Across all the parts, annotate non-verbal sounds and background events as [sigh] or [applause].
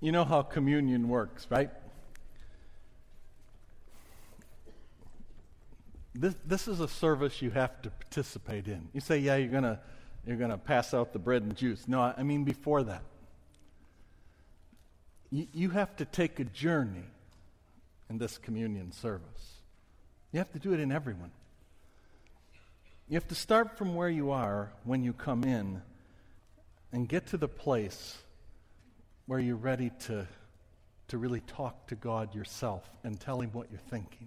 You know how communion works, right? This, this is a service you have to participate in. You say, yeah, you're going to you're going to pass out the bread and juice. No, I mean before that. You, you have to take a journey in this communion service. You have to do it in everyone. You have to start from where you are when you come in and get to the place where you're ready to, to really talk to God yourself and tell Him what you're thinking.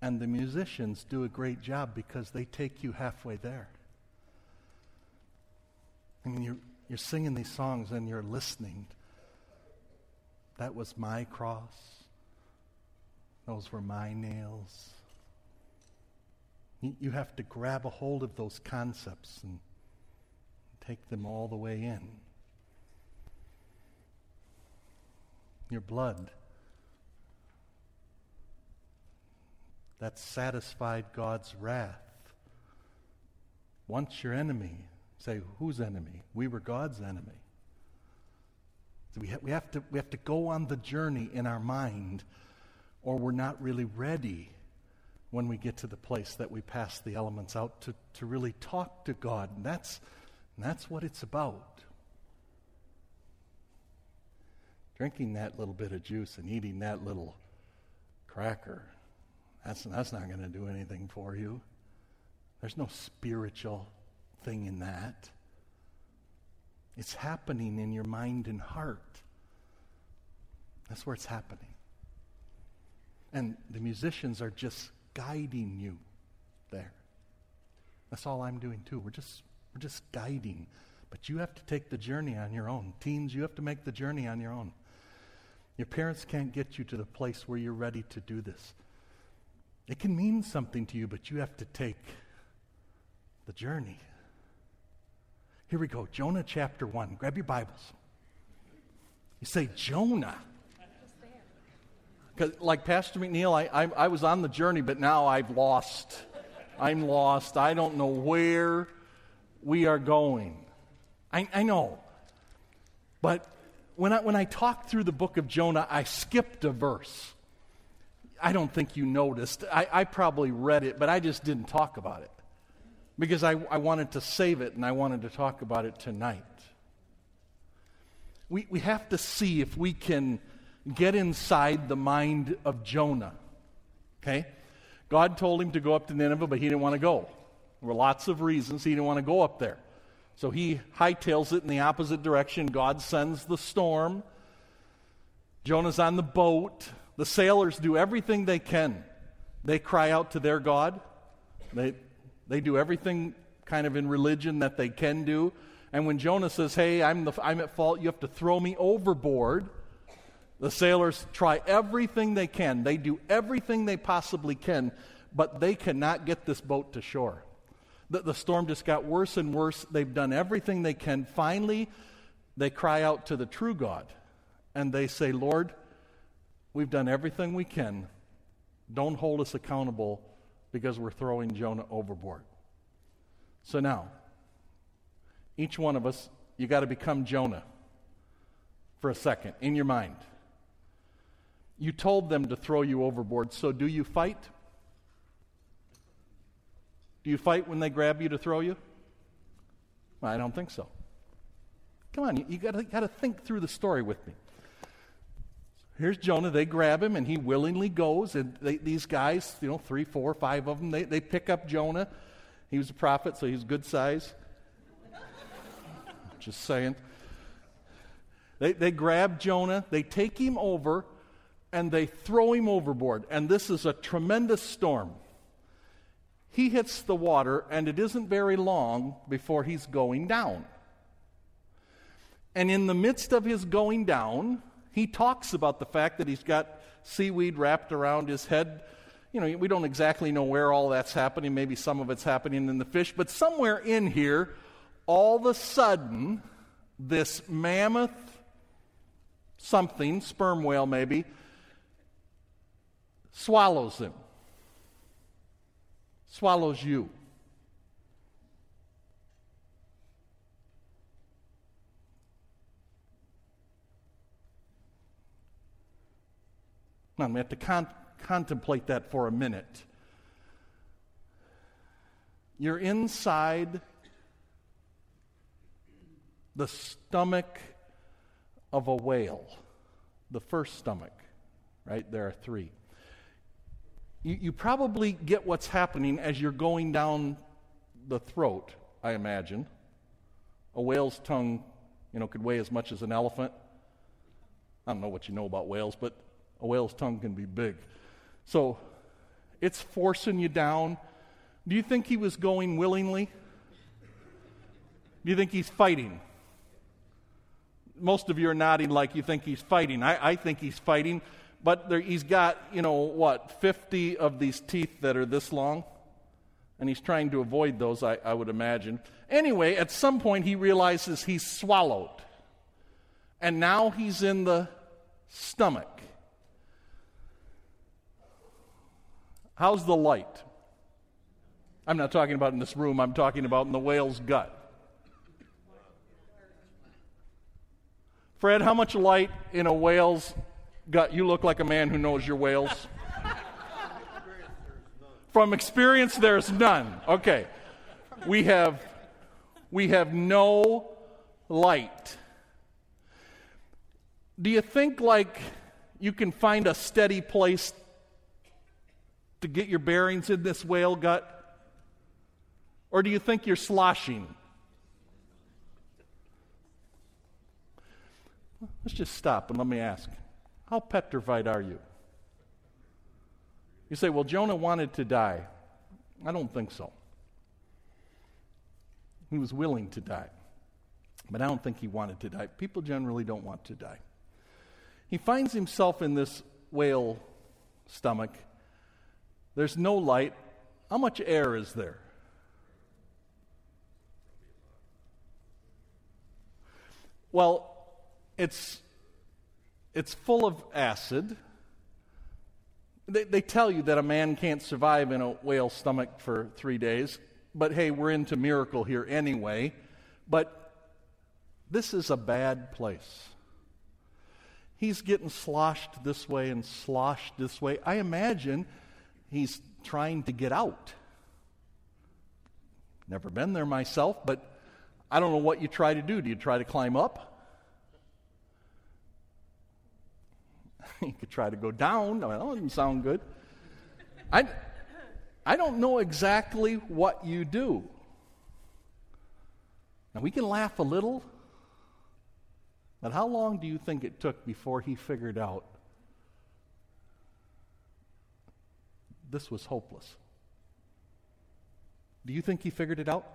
And the musicians do a great job because they take you halfway there. I mean, you're, you're singing these songs and you're listening. That was my cross. Those were my nails. You, you have to grab a hold of those concepts and take them all the way in. Your blood that satisfied God's wrath. Once your enemy, say, whose enemy? We were God's enemy. So we, ha- we, have to, we have to go on the journey in our mind, or we're not really ready when we get to the place that we pass the elements out to, to really talk to God. And that's, and that's what it's about. Drinking that little bit of juice and eating that little cracker that's, that's not going to do anything for you. There's no spiritual thing in that. It's happening in your mind and heart. That's where it's happening. And the musicians are just guiding you there. That's all I'm doing too. We're just we're just guiding. But you have to take the journey on your own. Teens, you have to make the journey on your own. Your parents can't get you to the place where you're ready to do this. It can mean something to you, but you have to take the journey. Here we go Jonah chapter 1. Grab your Bibles. You say, Jonah. Because, like Pastor McNeil, I, I, I was on the journey, but now I've lost. I'm lost. I don't know where we are going. I, I know. But when I, when I talked through the book of Jonah, I skipped a verse. I don't think you noticed. I, I, probably read it, but I just didn't talk about it because I, I wanted to save it and I wanted to talk about it tonight. We, we have to see if we can get inside the mind of Jonah. Okay? God told him to go up to Nineveh, but he didn't want to go. There were lots of reasons he didn't want to go up there. So he hightails it in the opposite direction. God sends the storm. Jonah's on the boat. The sailors do everything they can. They cry out to their God. They, they do everything kind of in religion that they can do. And when Jonah says, Hey, I'm, the, I'm at fault, you have to throw me overboard, the sailors try everything they can. They do everything they possibly can, but they cannot get this boat to shore. The, the storm just got worse and worse. They've done everything they can. Finally, they cry out to the true God and they say, Lord, We've done everything we can. Don't hold us accountable because we're throwing Jonah overboard. So now, each one of us, you got to become Jonah for a second in your mind. You told them to throw you overboard, so do you fight? You fight when they grab you to throw you? I don't think so. Come on, you, you got to think through the story with me here's Jonah. They grab him, and he willingly goes. And they, these guys, you know, three, four, five of them, they, they pick up Jonah. He was a prophet, so he's good size. [laughs] Just saying. They, they grab Jonah, they take him over, and they throw him overboard. And this is a tremendous storm. He hits the water, and it isn't very long before he's going down. And in the midst of his going down, he talks about the fact that he's got seaweed wrapped around his head. You know, we don't exactly know where all that's happening. Maybe some of it's happening in the fish, but somewhere in here, all of a sudden, this mammoth something, sperm whale maybe, swallows him, swallows you. Now, we have to con- contemplate that for a minute. You're inside the stomach of a whale, the first stomach, right? There are three. You, you probably get what's happening as you're going down the throat, I imagine. A whale's tongue, you know, could weigh as much as an elephant. I don't know what you know about whales, but a whale's tongue can be big. So it's forcing you down. Do you think he was going willingly? Do you think he's fighting? Most of you are nodding like you think he's fighting. I, I think he's fighting, but there, he's got, you know, what, 50 of these teeth that are this long? And he's trying to avoid those, I, I would imagine. Anyway, at some point, he realizes he's swallowed. And now he's in the stomach. How's the light? I'm not talking about in this room, I'm talking about in the whale's gut. Fred, how much light in a whale's gut? You look like a man who knows your whales. From experience, there's none. Okay. We have, we have no light. Do you think like you can find a steady place to get your bearings in this whale gut? Or do you think you're sloshing? Let's just stop and let me ask how petrified are you? You say, well, Jonah wanted to die. I don't think so. He was willing to die, but I don't think he wanted to die. People generally don't want to die. He finds himself in this whale stomach. There's no light. How much air is there? Well, it's, it's full of acid. They, they tell you that a man can't survive in a whale's stomach for three days, but hey, we're into miracle here anyway. But this is a bad place. He's getting sloshed this way and sloshed this way. I imagine he's trying to get out. Never been there myself, but I don't know what you try to do. Do you try to climb up? [laughs] you could try to go down. That doesn't sound good. I, I don't know exactly what you do. Now, we can laugh a little, but how long do you think it took before he figured out this was hopeless? Do you think he figured it out?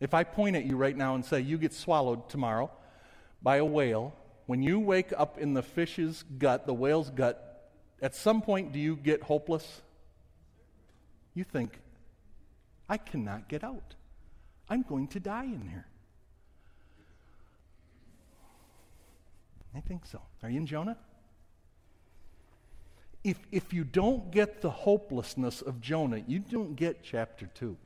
If I point at you right now and say, you get swallowed tomorrow by a whale, when you wake up in the fish's gut, the whale's gut, at some point do you get hopeless? You think, I cannot get out. I'm going to die in here. I think so. Are you in Jonah? If, if you don't get the hopelessness of Jonah, you don't get chapter 2.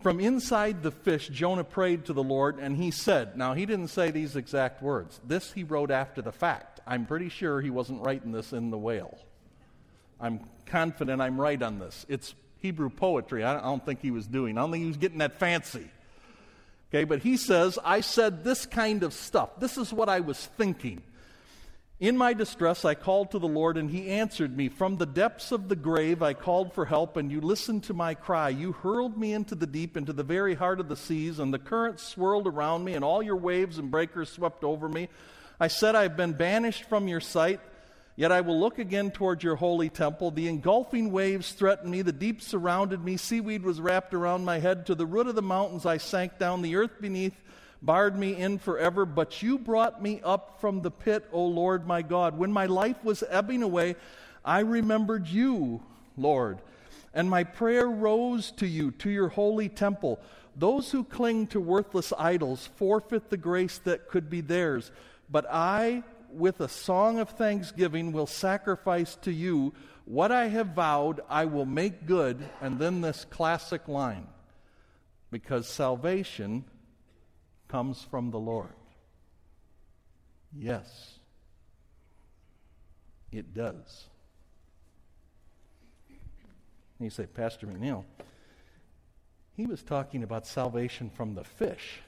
From inside the fish, Jonah prayed to the Lord, and he said, Now, he didn't say these exact words. This he wrote after the fact. I'm pretty sure he wasn't writing this in the whale. I'm confident I'm right on this. It's Hebrew poetry. I don't think he was doing. I don't think he was getting that fancy. Okay, but he says, I said this kind of stuff. This is what I was thinking. In my distress, I called to the Lord, and he answered me. From the depths of the grave, I called for help, and you listened to my cry. You hurled me into the deep, into the very heart of the seas, and the currents swirled around me, and all your waves and breakers swept over me. I said, I have been banished from your sight, yet I will look again toward your holy temple. The engulfing waves threatened me, the deep surrounded me, seaweed was wrapped around my head. To the root of the mountains I sank down, the earth beneath barred me in forever, but you brought me up from the pit, O Lord my God. When my life was ebbing away, I remembered you, Lord, and my prayer rose to you, to your holy temple. Those who cling to worthless idols forfeit the grace that could be theirs, but I, with a song of thanksgiving, will sacrifice to you what I have vowed I will make good. And then this classic line because salvation comes from the Lord. Yes, it does. And you say, Pastor McNeil, he was talking about salvation from the fish,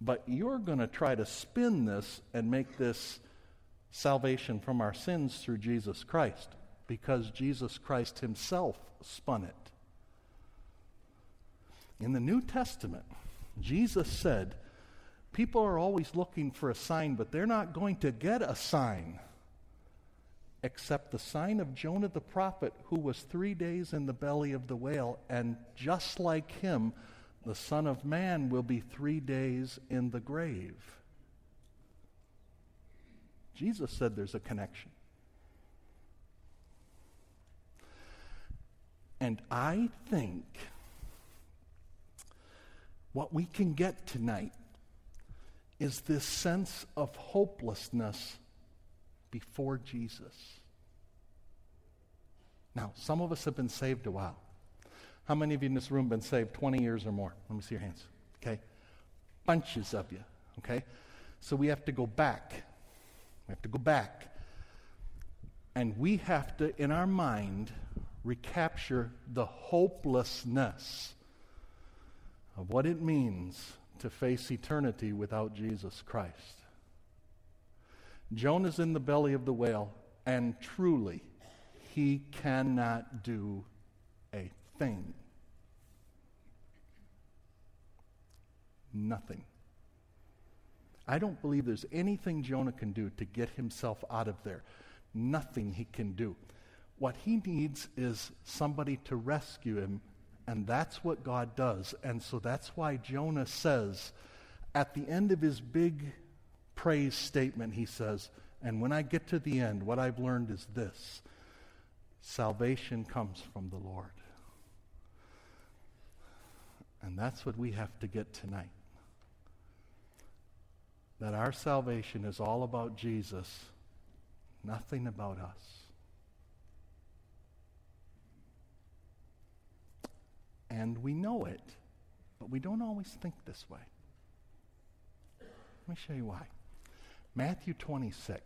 but you're going to try to spin this and make this salvation from our sins through Jesus Christ because Jesus Christ himself spun it. In the New Testament, Jesus said, People are always looking for a sign, but they're not going to get a sign except the sign of Jonah the prophet, who was three days in the belly of the whale, and just like him, the Son of Man will be three days in the grave. Jesus said there's a connection. And I think what we can get tonight is this sense of hopelessness before Jesus. Now, some of us have been saved a while. How many of you in this room been saved 20 years or more? Let me see your hands. Okay? Bunches of you. Okay? So we have to go back. We have to go back. And we have to, in our mind, recapture the hopelessness of what it means to face eternity without Jesus Christ. Jonah's in the belly of the whale, and truly, he cannot do a thing. Nothing. I don't believe there's anything Jonah can do to get himself out of there. Nothing he can do. What he needs is somebody to rescue him, and that's what God does. And so that's why Jonah says, at the end of his big praise statement, he says, And when I get to the end, what I've learned is this salvation comes from the Lord. And that's what we have to get tonight. That our salvation is all about Jesus, nothing about us. And we know it, but we don't always think this way. Let me show you why. Matthew 26.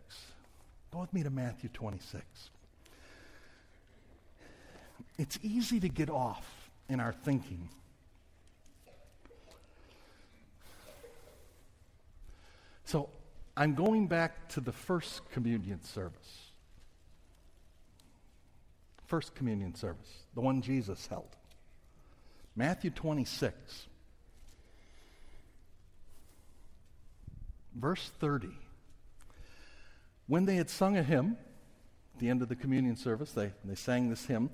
Go with me to Matthew 26. It's easy to get off in our thinking. So I'm going back to the first communion service. First communion service, the one Jesus held. Matthew 26, verse 30. When they had sung a hymn, at the end of the communion service, they, they sang this hymn.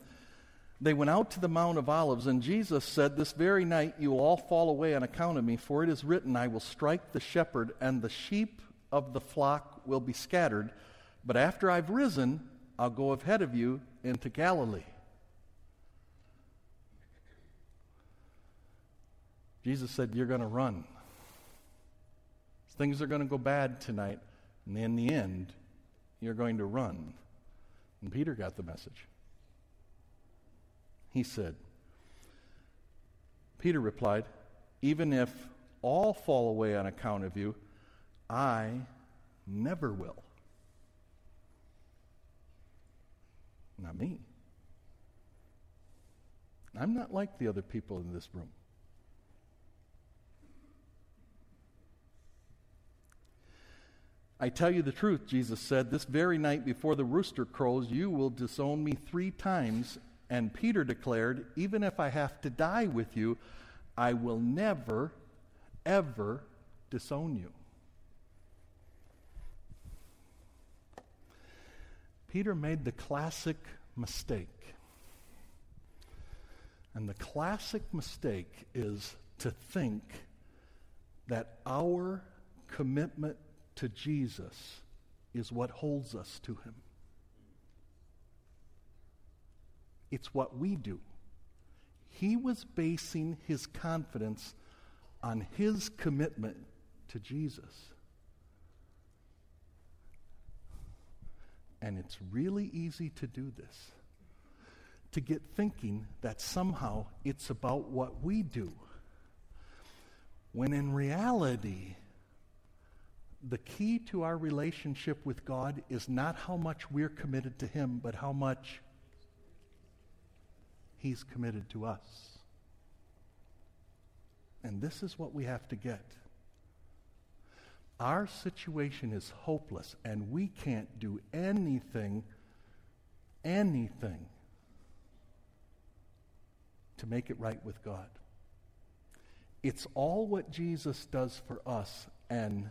They went out to the Mount of Olives, and Jesus said, This very night you will all fall away on account of me, for it is written, I will strike the shepherd, and the sheep of the flock will be scattered. But after I've risen, I'll go ahead of you into Galilee. Jesus said, You're going to run. Things are going to go bad tonight. And in the end, you're going to run. And Peter got the message. He said, Peter replied, Even if all fall away on account of you, I never will. Not me. I'm not like the other people in this room. I tell you the truth, Jesus said, this very night before the rooster crows, you will disown me three times. And Peter declared, Even if I have to die with you, I will never, ever disown you. Peter made the classic mistake. And the classic mistake is to think that our commitment to Jesus is what holds us to him. It's what we do. He was basing his confidence on his commitment to Jesus. And it's really easy to do this. To get thinking that somehow it's about what we do. When in reality, the key to our relationship with God is not how much we're committed to Him, but how much He's committed to us. And this is what we have to get. Our situation is hopeless, and we can't do anything, anything to make it right with God. It's all what Jesus does for us and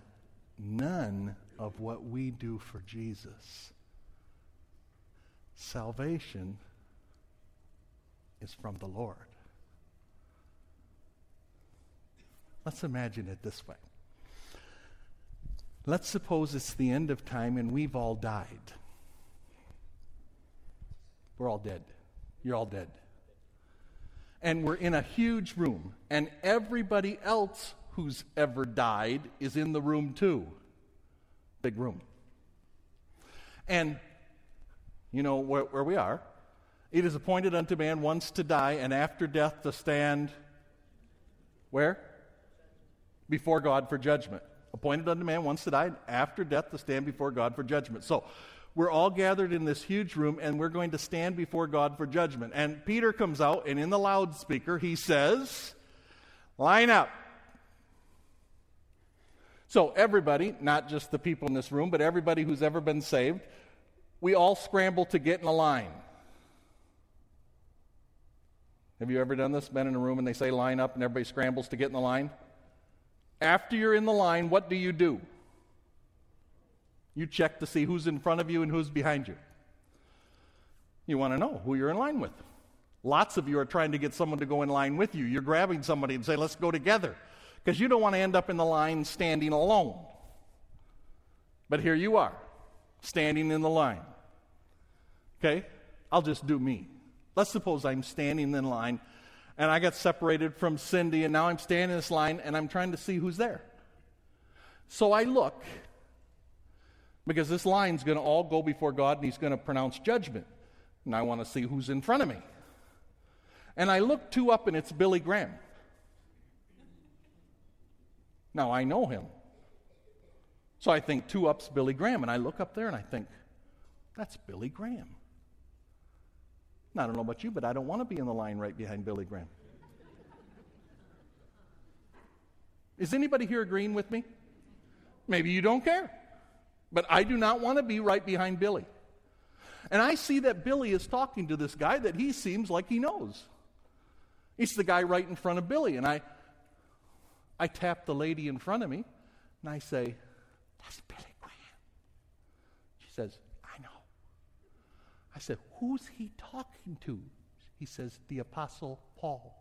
none of what we do for Jesus. Salvation is from the Lord. Let's imagine it this way. Let's suppose it's the end of time and we've all died. We're all dead. You're all dead and we're in a huge room, and everybody else who's ever died is in the room too. Big room. And you know where, where we are. It is appointed unto man once to die, and after death to stand where? Before God for judgment. Appointed unto man once to die, and after death to stand before God for judgment. So, we're all gathered in this huge room and we're going to stand before God for judgment. And Peter comes out and in the loudspeaker he says, Line up. So, everybody, not just the people in this room, but everybody who's ever been saved, we all scramble to get in a line. Have you ever done this? Been in a room and they say line up and everybody scrambles to get in the line? After you're in the line, what do you do? You check to see who's in front of you and who's behind you. You want to know who you're in line with. Lots of you are trying to get someone to go in line with you. You're grabbing somebody and say, let's go together. Because you don't want to end up in the line standing alone. But here you are, standing in the line. Okay? I'll just do me. Let's suppose I'm standing in line and I got separated from Cindy, and now I'm standing in this line and I'm trying to see who's there. So I look because this line's going to all go before God and He's going to pronounce judgment. And I want to see who's in front of me. And I look two up, and it's Billy Graham. Now I know him. So I think two up's Billy Graham, and I look up there and I think, that's Billy Graham. Now, I don't know about you, but I don't want to be in the line right behind Billy Graham. Is anybody here agreeing with me? Maybe you don't care. But I do not want to be right behind Billy. And I see that Billy is talking to this guy that he seems like he knows. He's the guy right in front of Billy. And I, I tap the lady in front of me and I say, That's Billy Graham. She says, I know. I said, Who's he talking to? He says, The Apostle Paul.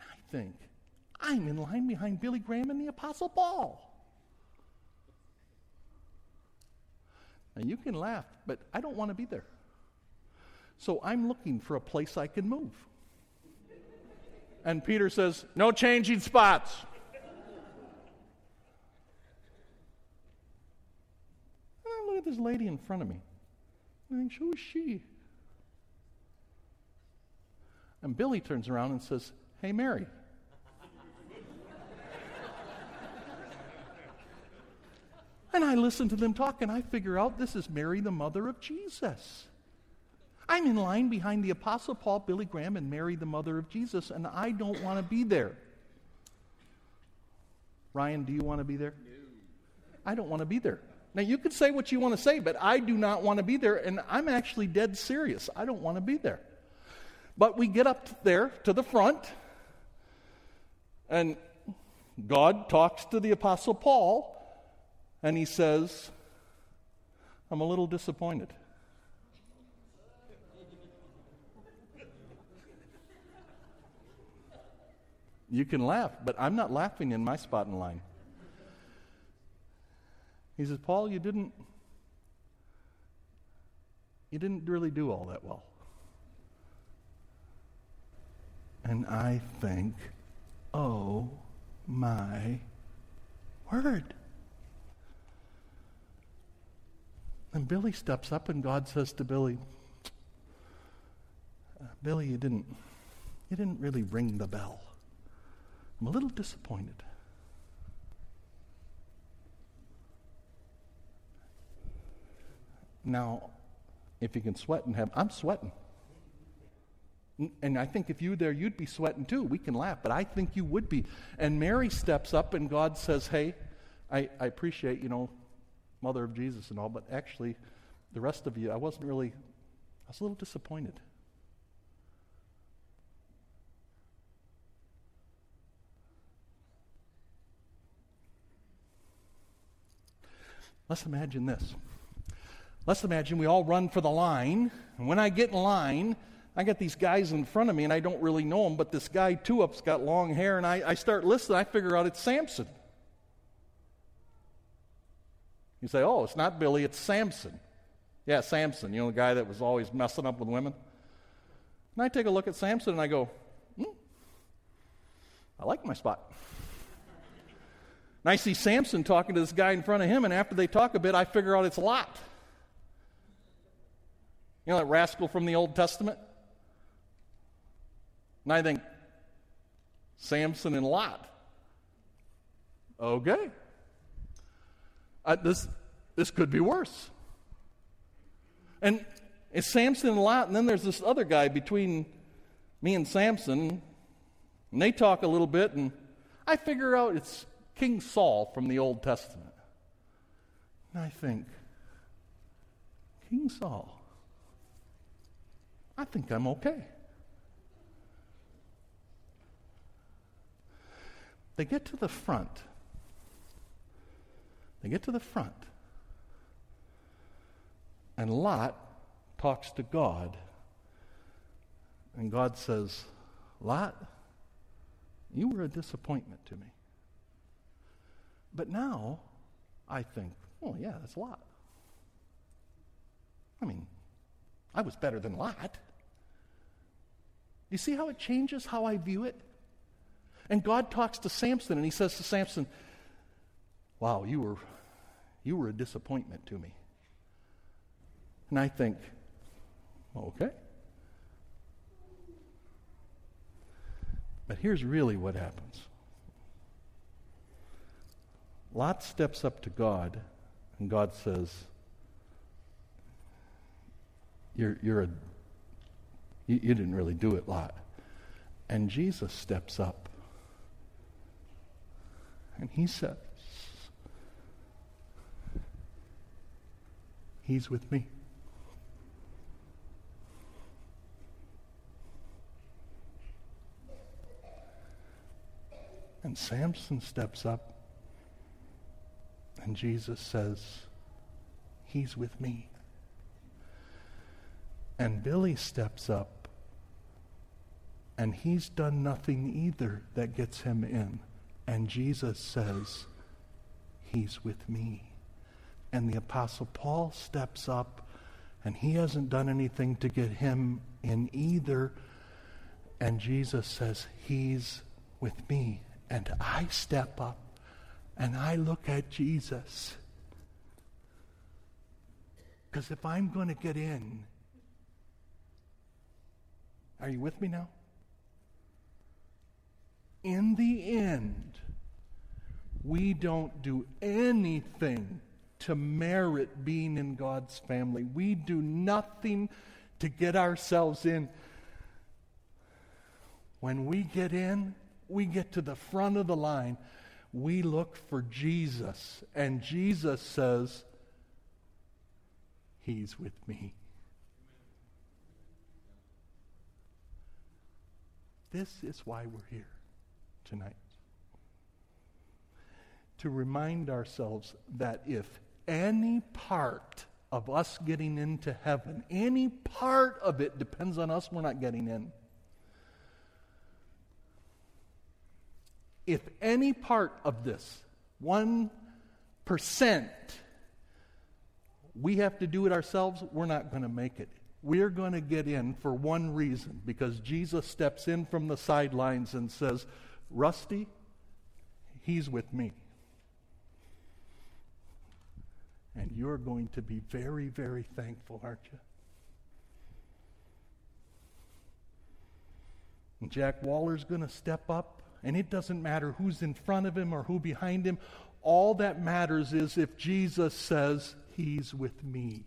I think, I'm in line behind Billy Graham and the Apostle Paul. Now you can laugh, but I don't want to be there. So I'm looking for a place I can move. And Peter says, No changing spots. And I look at this lady in front of me. I think, Who is she? And Billy turns around and says, Hey, Mary. And I listen to them talk and I figure out this is Mary, the mother of Jesus. I'm in line behind the Apostle Paul, Billy Graham, and Mary, the mother of Jesus, and I don't want to be there. Ryan, do you want to be there? No. I don't want to be there. Now, you could say what you want to say, but I do not want to be there, and I'm actually dead serious. I don't want to be there. But we get up there to the front, and God talks to the Apostle Paul, and he says, I'm a little disappointed. You can laugh, but I'm not laughing in my spot in line. He says, Paul, you didn't you didn't really do all that well. And I think, oh my word. And Billy steps up, and God says to Billy, Billy, you didn't, you didn't really ring the bell. I'm a little disappointed. Now, if you can sweat and have, I'm sweating. And I think if you were there, you'd be sweating too. We can laugh, but I think you would be. And Mary steps up, and God says, Hey, I, I appreciate, you know, mother of Jesus and all, but actually, the rest of you, I wasn't really, I was a little disappointed. Let's imagine this. Let's imagine we all run for the line, and when I get in line, I got these guys in front of me, and I don't really know them, but this guy, two up's got long hair, and I, I start listening. I figure out it's Samson. You say, oh, it's not Billy, it's Samson. Yeah, Samson, you know, the guy that was always messing up with women. And I take a look at Samson and I go, hmm, I like my spot. And I see Samson talking to this guy in front of him, and after they talk a bit, I figure out it's Lot. You know that rascal from the Old Testament? And I think, Samson and Lot. Okay. Uh, this, this could be worse. And it's Samson and Lot, and then there's this other guy between me and Samson, and they talk a little bit, and I figure out it's King Saul from the Old Testament. And I think, King Saul, I think I'm okay. They get to the front. They get to the front. And Lot talks to God. And God says, Lot, you were a disappointment to me. But now I think, oh, yeah, that's a Lot. I mean, I was better than Lot. You see how it changes how I view it? And God talks to Samson and he says to Samson, Wow, you were you were a disappointment to me. And I think, okay. But here's really what happens. Lot steps up to God, and God says, You're, you're a, you, you didn't really do it, Lot. And Jesus steps up, and he says, He's with me. And Samson steps up and Jesus says, He's with me. And Billy steps up, and he's done nothing either that gets him in. And Jesus says, He's with me. And the Apostle Paul steps up, and he hasn't done anything to get him in either. And Jesus says, He's with me. And I step up and I look at Jesus. Because if I'm going to get in, are you with me now? In the end, we don't do anything to merit being in God's family. We do nothing to get ourselves in. When we get in, we get to the front of the line we look for Jesus, and Jesus says, He's with me. This is why we're here tonight. To remind ourselves that if any part of us getting into heaven, any part of it depends on us, we're not getting in. If any part of this, 1%, we have to do it ourselves, we're not going to make it. We're going to get in for one reason because Jesus steps in from the sidelines and says, Rusty, he's with me. And you're going to be very, very thankful, aren't you? And Jack Waller's going to step up And it doesn't matter who's in front of him or who behind him. All that matters is if Jesus says, He's with me.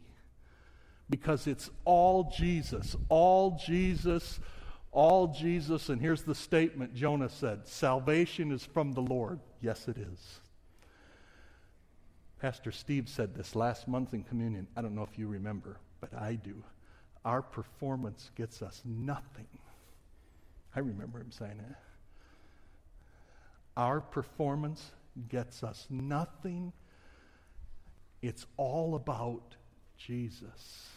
Because it's all Jesus, all Jesus, all Jesus. And here's the statement Jonah said Salvation is from the Lord. Yes, it is. Pastor Steve said this last month in communion. I don't know if you remember, but I do. Our performance gets us nothing. I remember him saying it. Our performance gets us nothing. It's all about Jesus.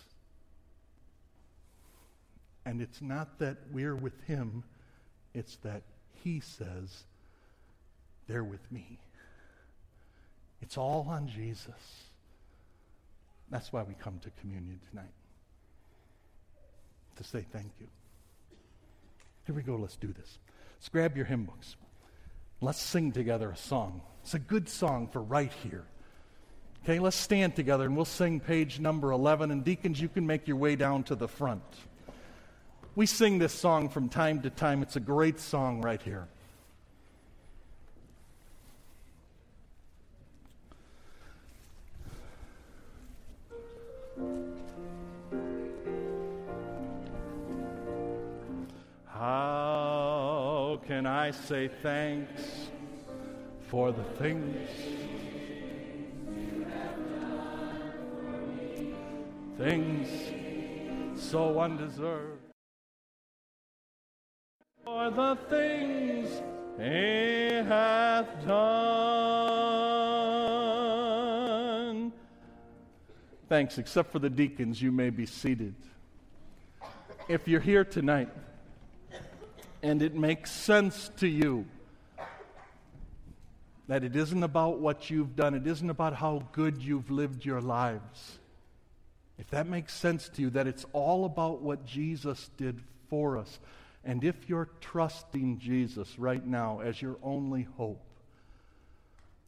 And it's not that we're with him, it's that he says, they're with me. It's all on Jesus. That's why we come to communion tonight. To say thank you. Here we go, let's do this. Let's grab your hymn books. Let's sing together a song. It's a good song for right here. Okay, let's stand together and we'll sing page number 11. And deacons, you can make your way down to the front. We sing this song from time to time. It's a great song right here. How can I say thanks for the things things so undeserved for the things he hath done. Thanks, except for the deacons, you may be seated. If you're here tonight, and it makes sense to you that it isn't about what you've done, it isn't about how good you've lived your lives. If that makes sense to you, that it's all about what Jesus did for us, and if you're trusting Jesus right now as your only hope,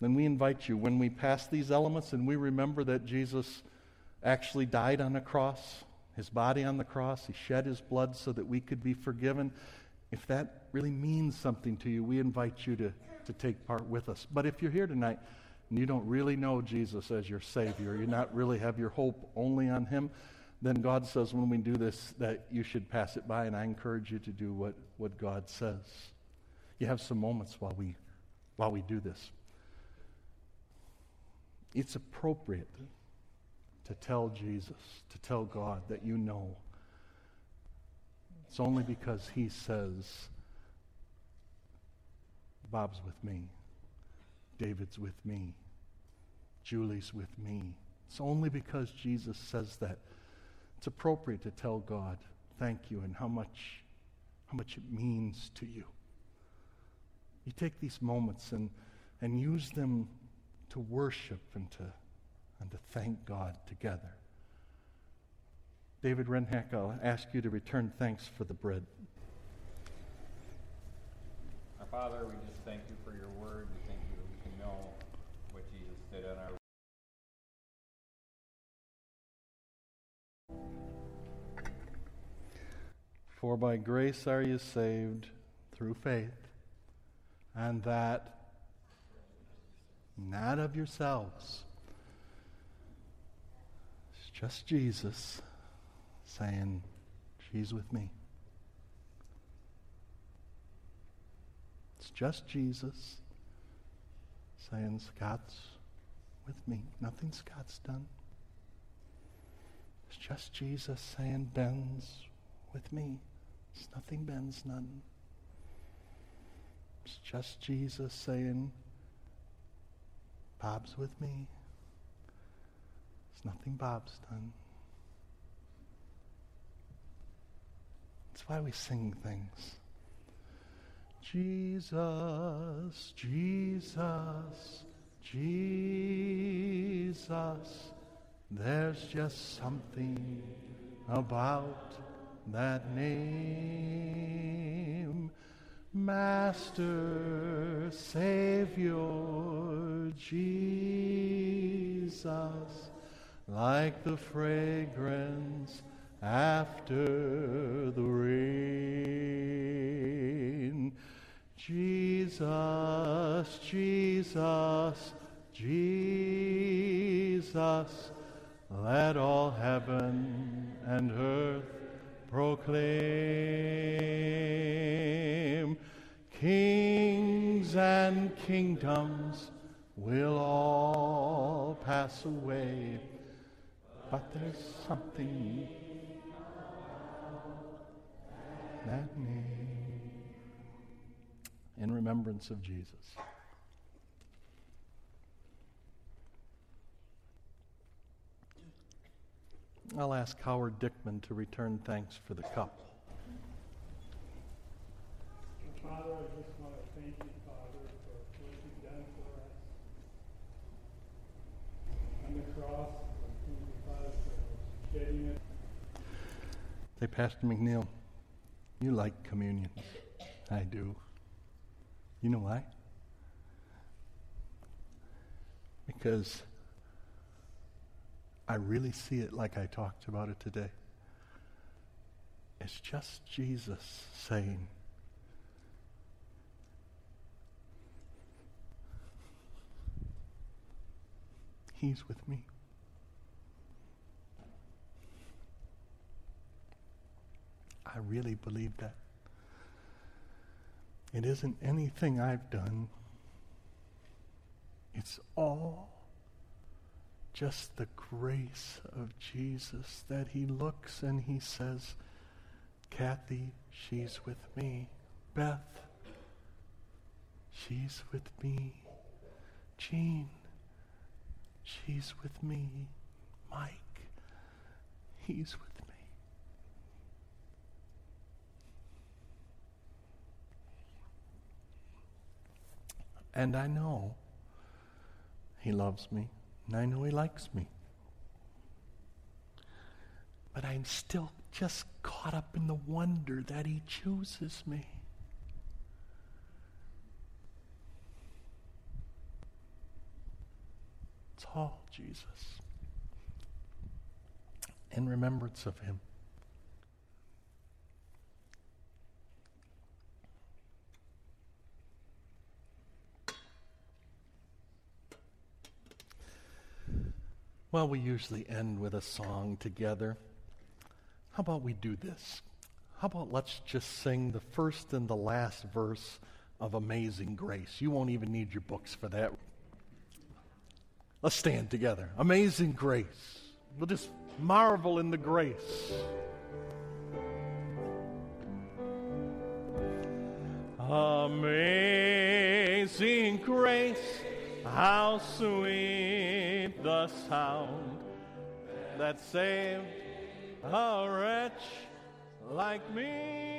then we invite you when we pass these elements and we remember that Jesus actually died on a cross, his body on the cross, he shed his blood so that we could be forgiven if that really means something to you, we invite you to, to take part with us. But if you're here tonight and you don't really know Jesus as your Savior, you not really have your hope only on Him, then God says when we do this that you should pass it by, and I encourage you to do what, what God says. You have some moments while we, while we do this. It's appropriate to tell Jesus, to tell God that you know it's only because he says, Bob's with me, David's with me, Julie's with me. It's only because Jesus says that. It's appropriate to tell God, thank you, and how much, how much it means to you. You take these moments and, and use them to worship and to, and to thank God together. David Renhack, I'll ask you to return thanks for the bread. Our Father, we just thank you for your word. We thank you that we can know what Jesus did on our For by grace are you saved through faith, and that not of yourselves. It's just Jesus saying, She's with me. It's just Jesus saying, Scott's with me. Nothing Scott's done. It's just Jesus saying, Ben's with me. It's nothing Ben's done. It's just Jesus saying, Bob's with me. It's nothing Bob's done. Why we sing things. Jesus, Jesus, Jesus. There's just something about that name. Master, Savior, Jesus, like the fragrance after the rain. Jesus Jesus, Jesus, let all heaven and earth proclaim. Kings and kingdoms will all pass away, but there's something that name in remembrance of Jesus. I'll ask Howard Dickman to return thanks for the cup. Father, I just want to thank you, Father, for what you've done for us. On the cross, thank you, Father, for shedding it. Say, Pastor McNeil, you like communion. I do. You know why? Because I really see it like I talked about it today. It's just Jesus saying, He's with me. I really believe that. It isn't anything I've done. It's all just the grace of Jesus that he looks and he says, Kathy, she's with me. Beth, she's with me. Jean, she's with me. Mike, he's with me. And I know he loves me, and I know he likes me. But I'm still just caught up in the wonder that he chooses me. It's all Jesus. In remembrance of him. Well, we usually end with a song together. How about we do this? How about let's just sing the first and the last verse of Amazing Grace? You won't even need your books for that. Let's stand together. Amazing Grace. We'll just marvel in the grace. Amazing grace, how sweet the sound that saved a wretch like me.